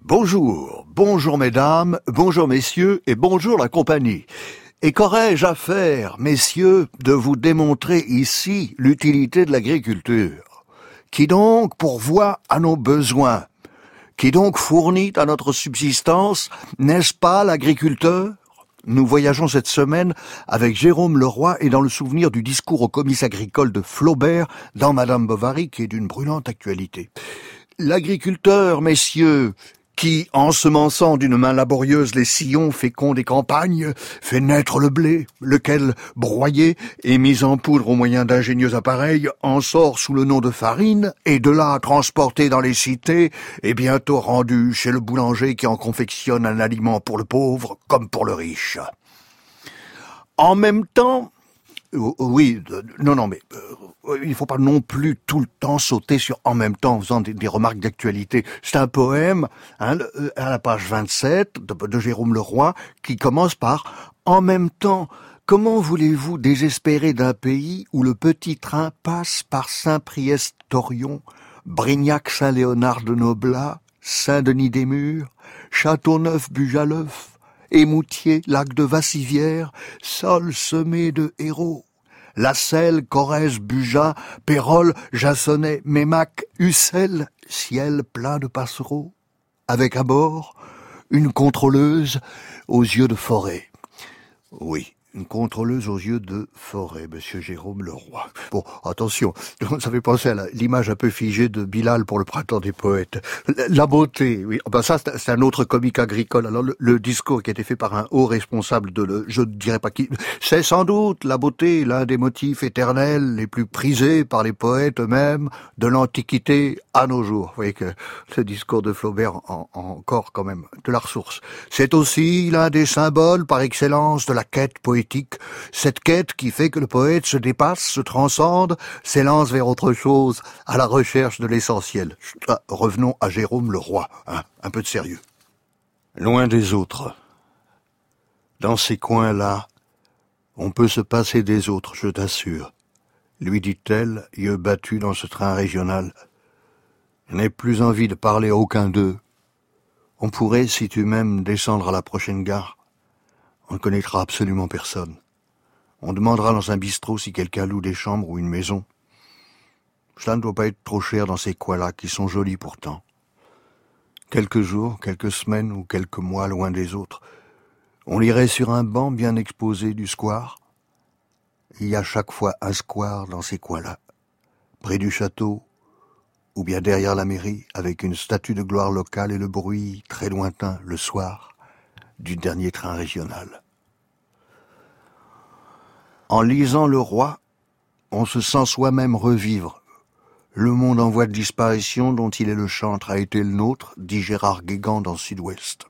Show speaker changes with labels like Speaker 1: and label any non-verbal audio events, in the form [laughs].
Speaker 1: Bonjour, bonjour mesdames, bonjour messieurs et bonjour la compagnie. Et qu'aurais-je à faire, messieurs, de vous démontrer ici l'utilité de l'agriculture? Qui donc pourvoit à nos besoins? Qui donc fournit à notre subsistance N'est-ce pas l'agriculteur? Nous voyageons cette semaine avec Jérôme Leroy et dans le souvenir du discours au comice agricole de Flaubert dans Madame Bovary qui est d'une brûlante actualité. L'agriculteur, messieurs, qui, ensemençant d'une main laborieuse les sillons féconds des campagnes, fait naître le blé, lequel, broyé et mis en poudre au moyen d'ingénieux appareils, en sort sous le nom de farine, et de là transporté dans les cités, et bientôt rendu chez le boulanger qui en confectionne un aliment pour le pauvre comme pour le riche. En même temps, oui, non, non, mais euh, il ne faut pas non plus tout le temps sauter sur en même temps en faisant des, remarques d'actualité. C'est un poème hein, euh, à la page 27 de, de Jérôme Leroy qui commence par En même temps, comment voulez-vous désespérer d'un pays où le petit train passe par Saint-Priest-Torion, Brignac-Saint-Léonard de Noblat, Saint-Denis-des-Murs, Châteauneuf-Bujaleuf, Émoutier, lac de Vassivière, sol semé de héros. La Selle, Corrèze, Buja, Pérol, Jassonnet, Mémac, Ussel, ciel plein de passereaux, avec à bord une contrôleuse aux yeux de forêt. Oui, une contrôleuse aux yeux de forêt, monsieur Jérôme Leroy. Bon, attention, [laughs] ça fait penser à l'image un peu figée de Bilal pour le printemps des poètes. La beauté, oui. Ben ça, c'est un autre comique agricole. Alors, le, discours qui a été fait par un haut responsable de le, je ne dirais pas qui, c'est sans doute la beauté, l'un des motifs éternels les plus prisés par les poètes eux-mêmes de l'Antiquité à nos jours. Vous voyez que ce discours de Flaubert a encore quand même de la ressource. C'est aussi l'un des symboles par excellence de la quête cette quête qui fait que le poète se dépasse, se transcende, s'élance vers autre chose, à la recherche de l'essentiel. Ah, revenons à Jérôme le roi, hein, un peu de sérieux. Loin des autres. Dans ces coins-là, on peut se passer des autres, je t'assure, lui dit-elle, yeux battus dans ce train régional. Je n'ai plus envie de parler à aucun d'eux. On pourrait, si tu m'aimes, descendre à la prochaine gare. On ne connaîtra absolument personne. On demandera dans un bistrot si quelqu'un loue des chambres ou une maison. Cela ne doit pas être trop cher dans ces coins-là, qui sont jolis pourtant. Quelques jours, quelques semaines ou quelques mois loin des autres, on irait sur un banc bien exposé du square. Il y a chaque fois un square dans ces coins-là, près du château, ou bien derrière la mairie, avec une statue de gloire locale et le bruit très lointain le soir du dernier train régional. En lisant Le Roi, on se sent soi-même revivre. Le monde en voie de disparition dont il est le chantre a été le nôtre, dit Gérard Guégan dans Sud-Ouest.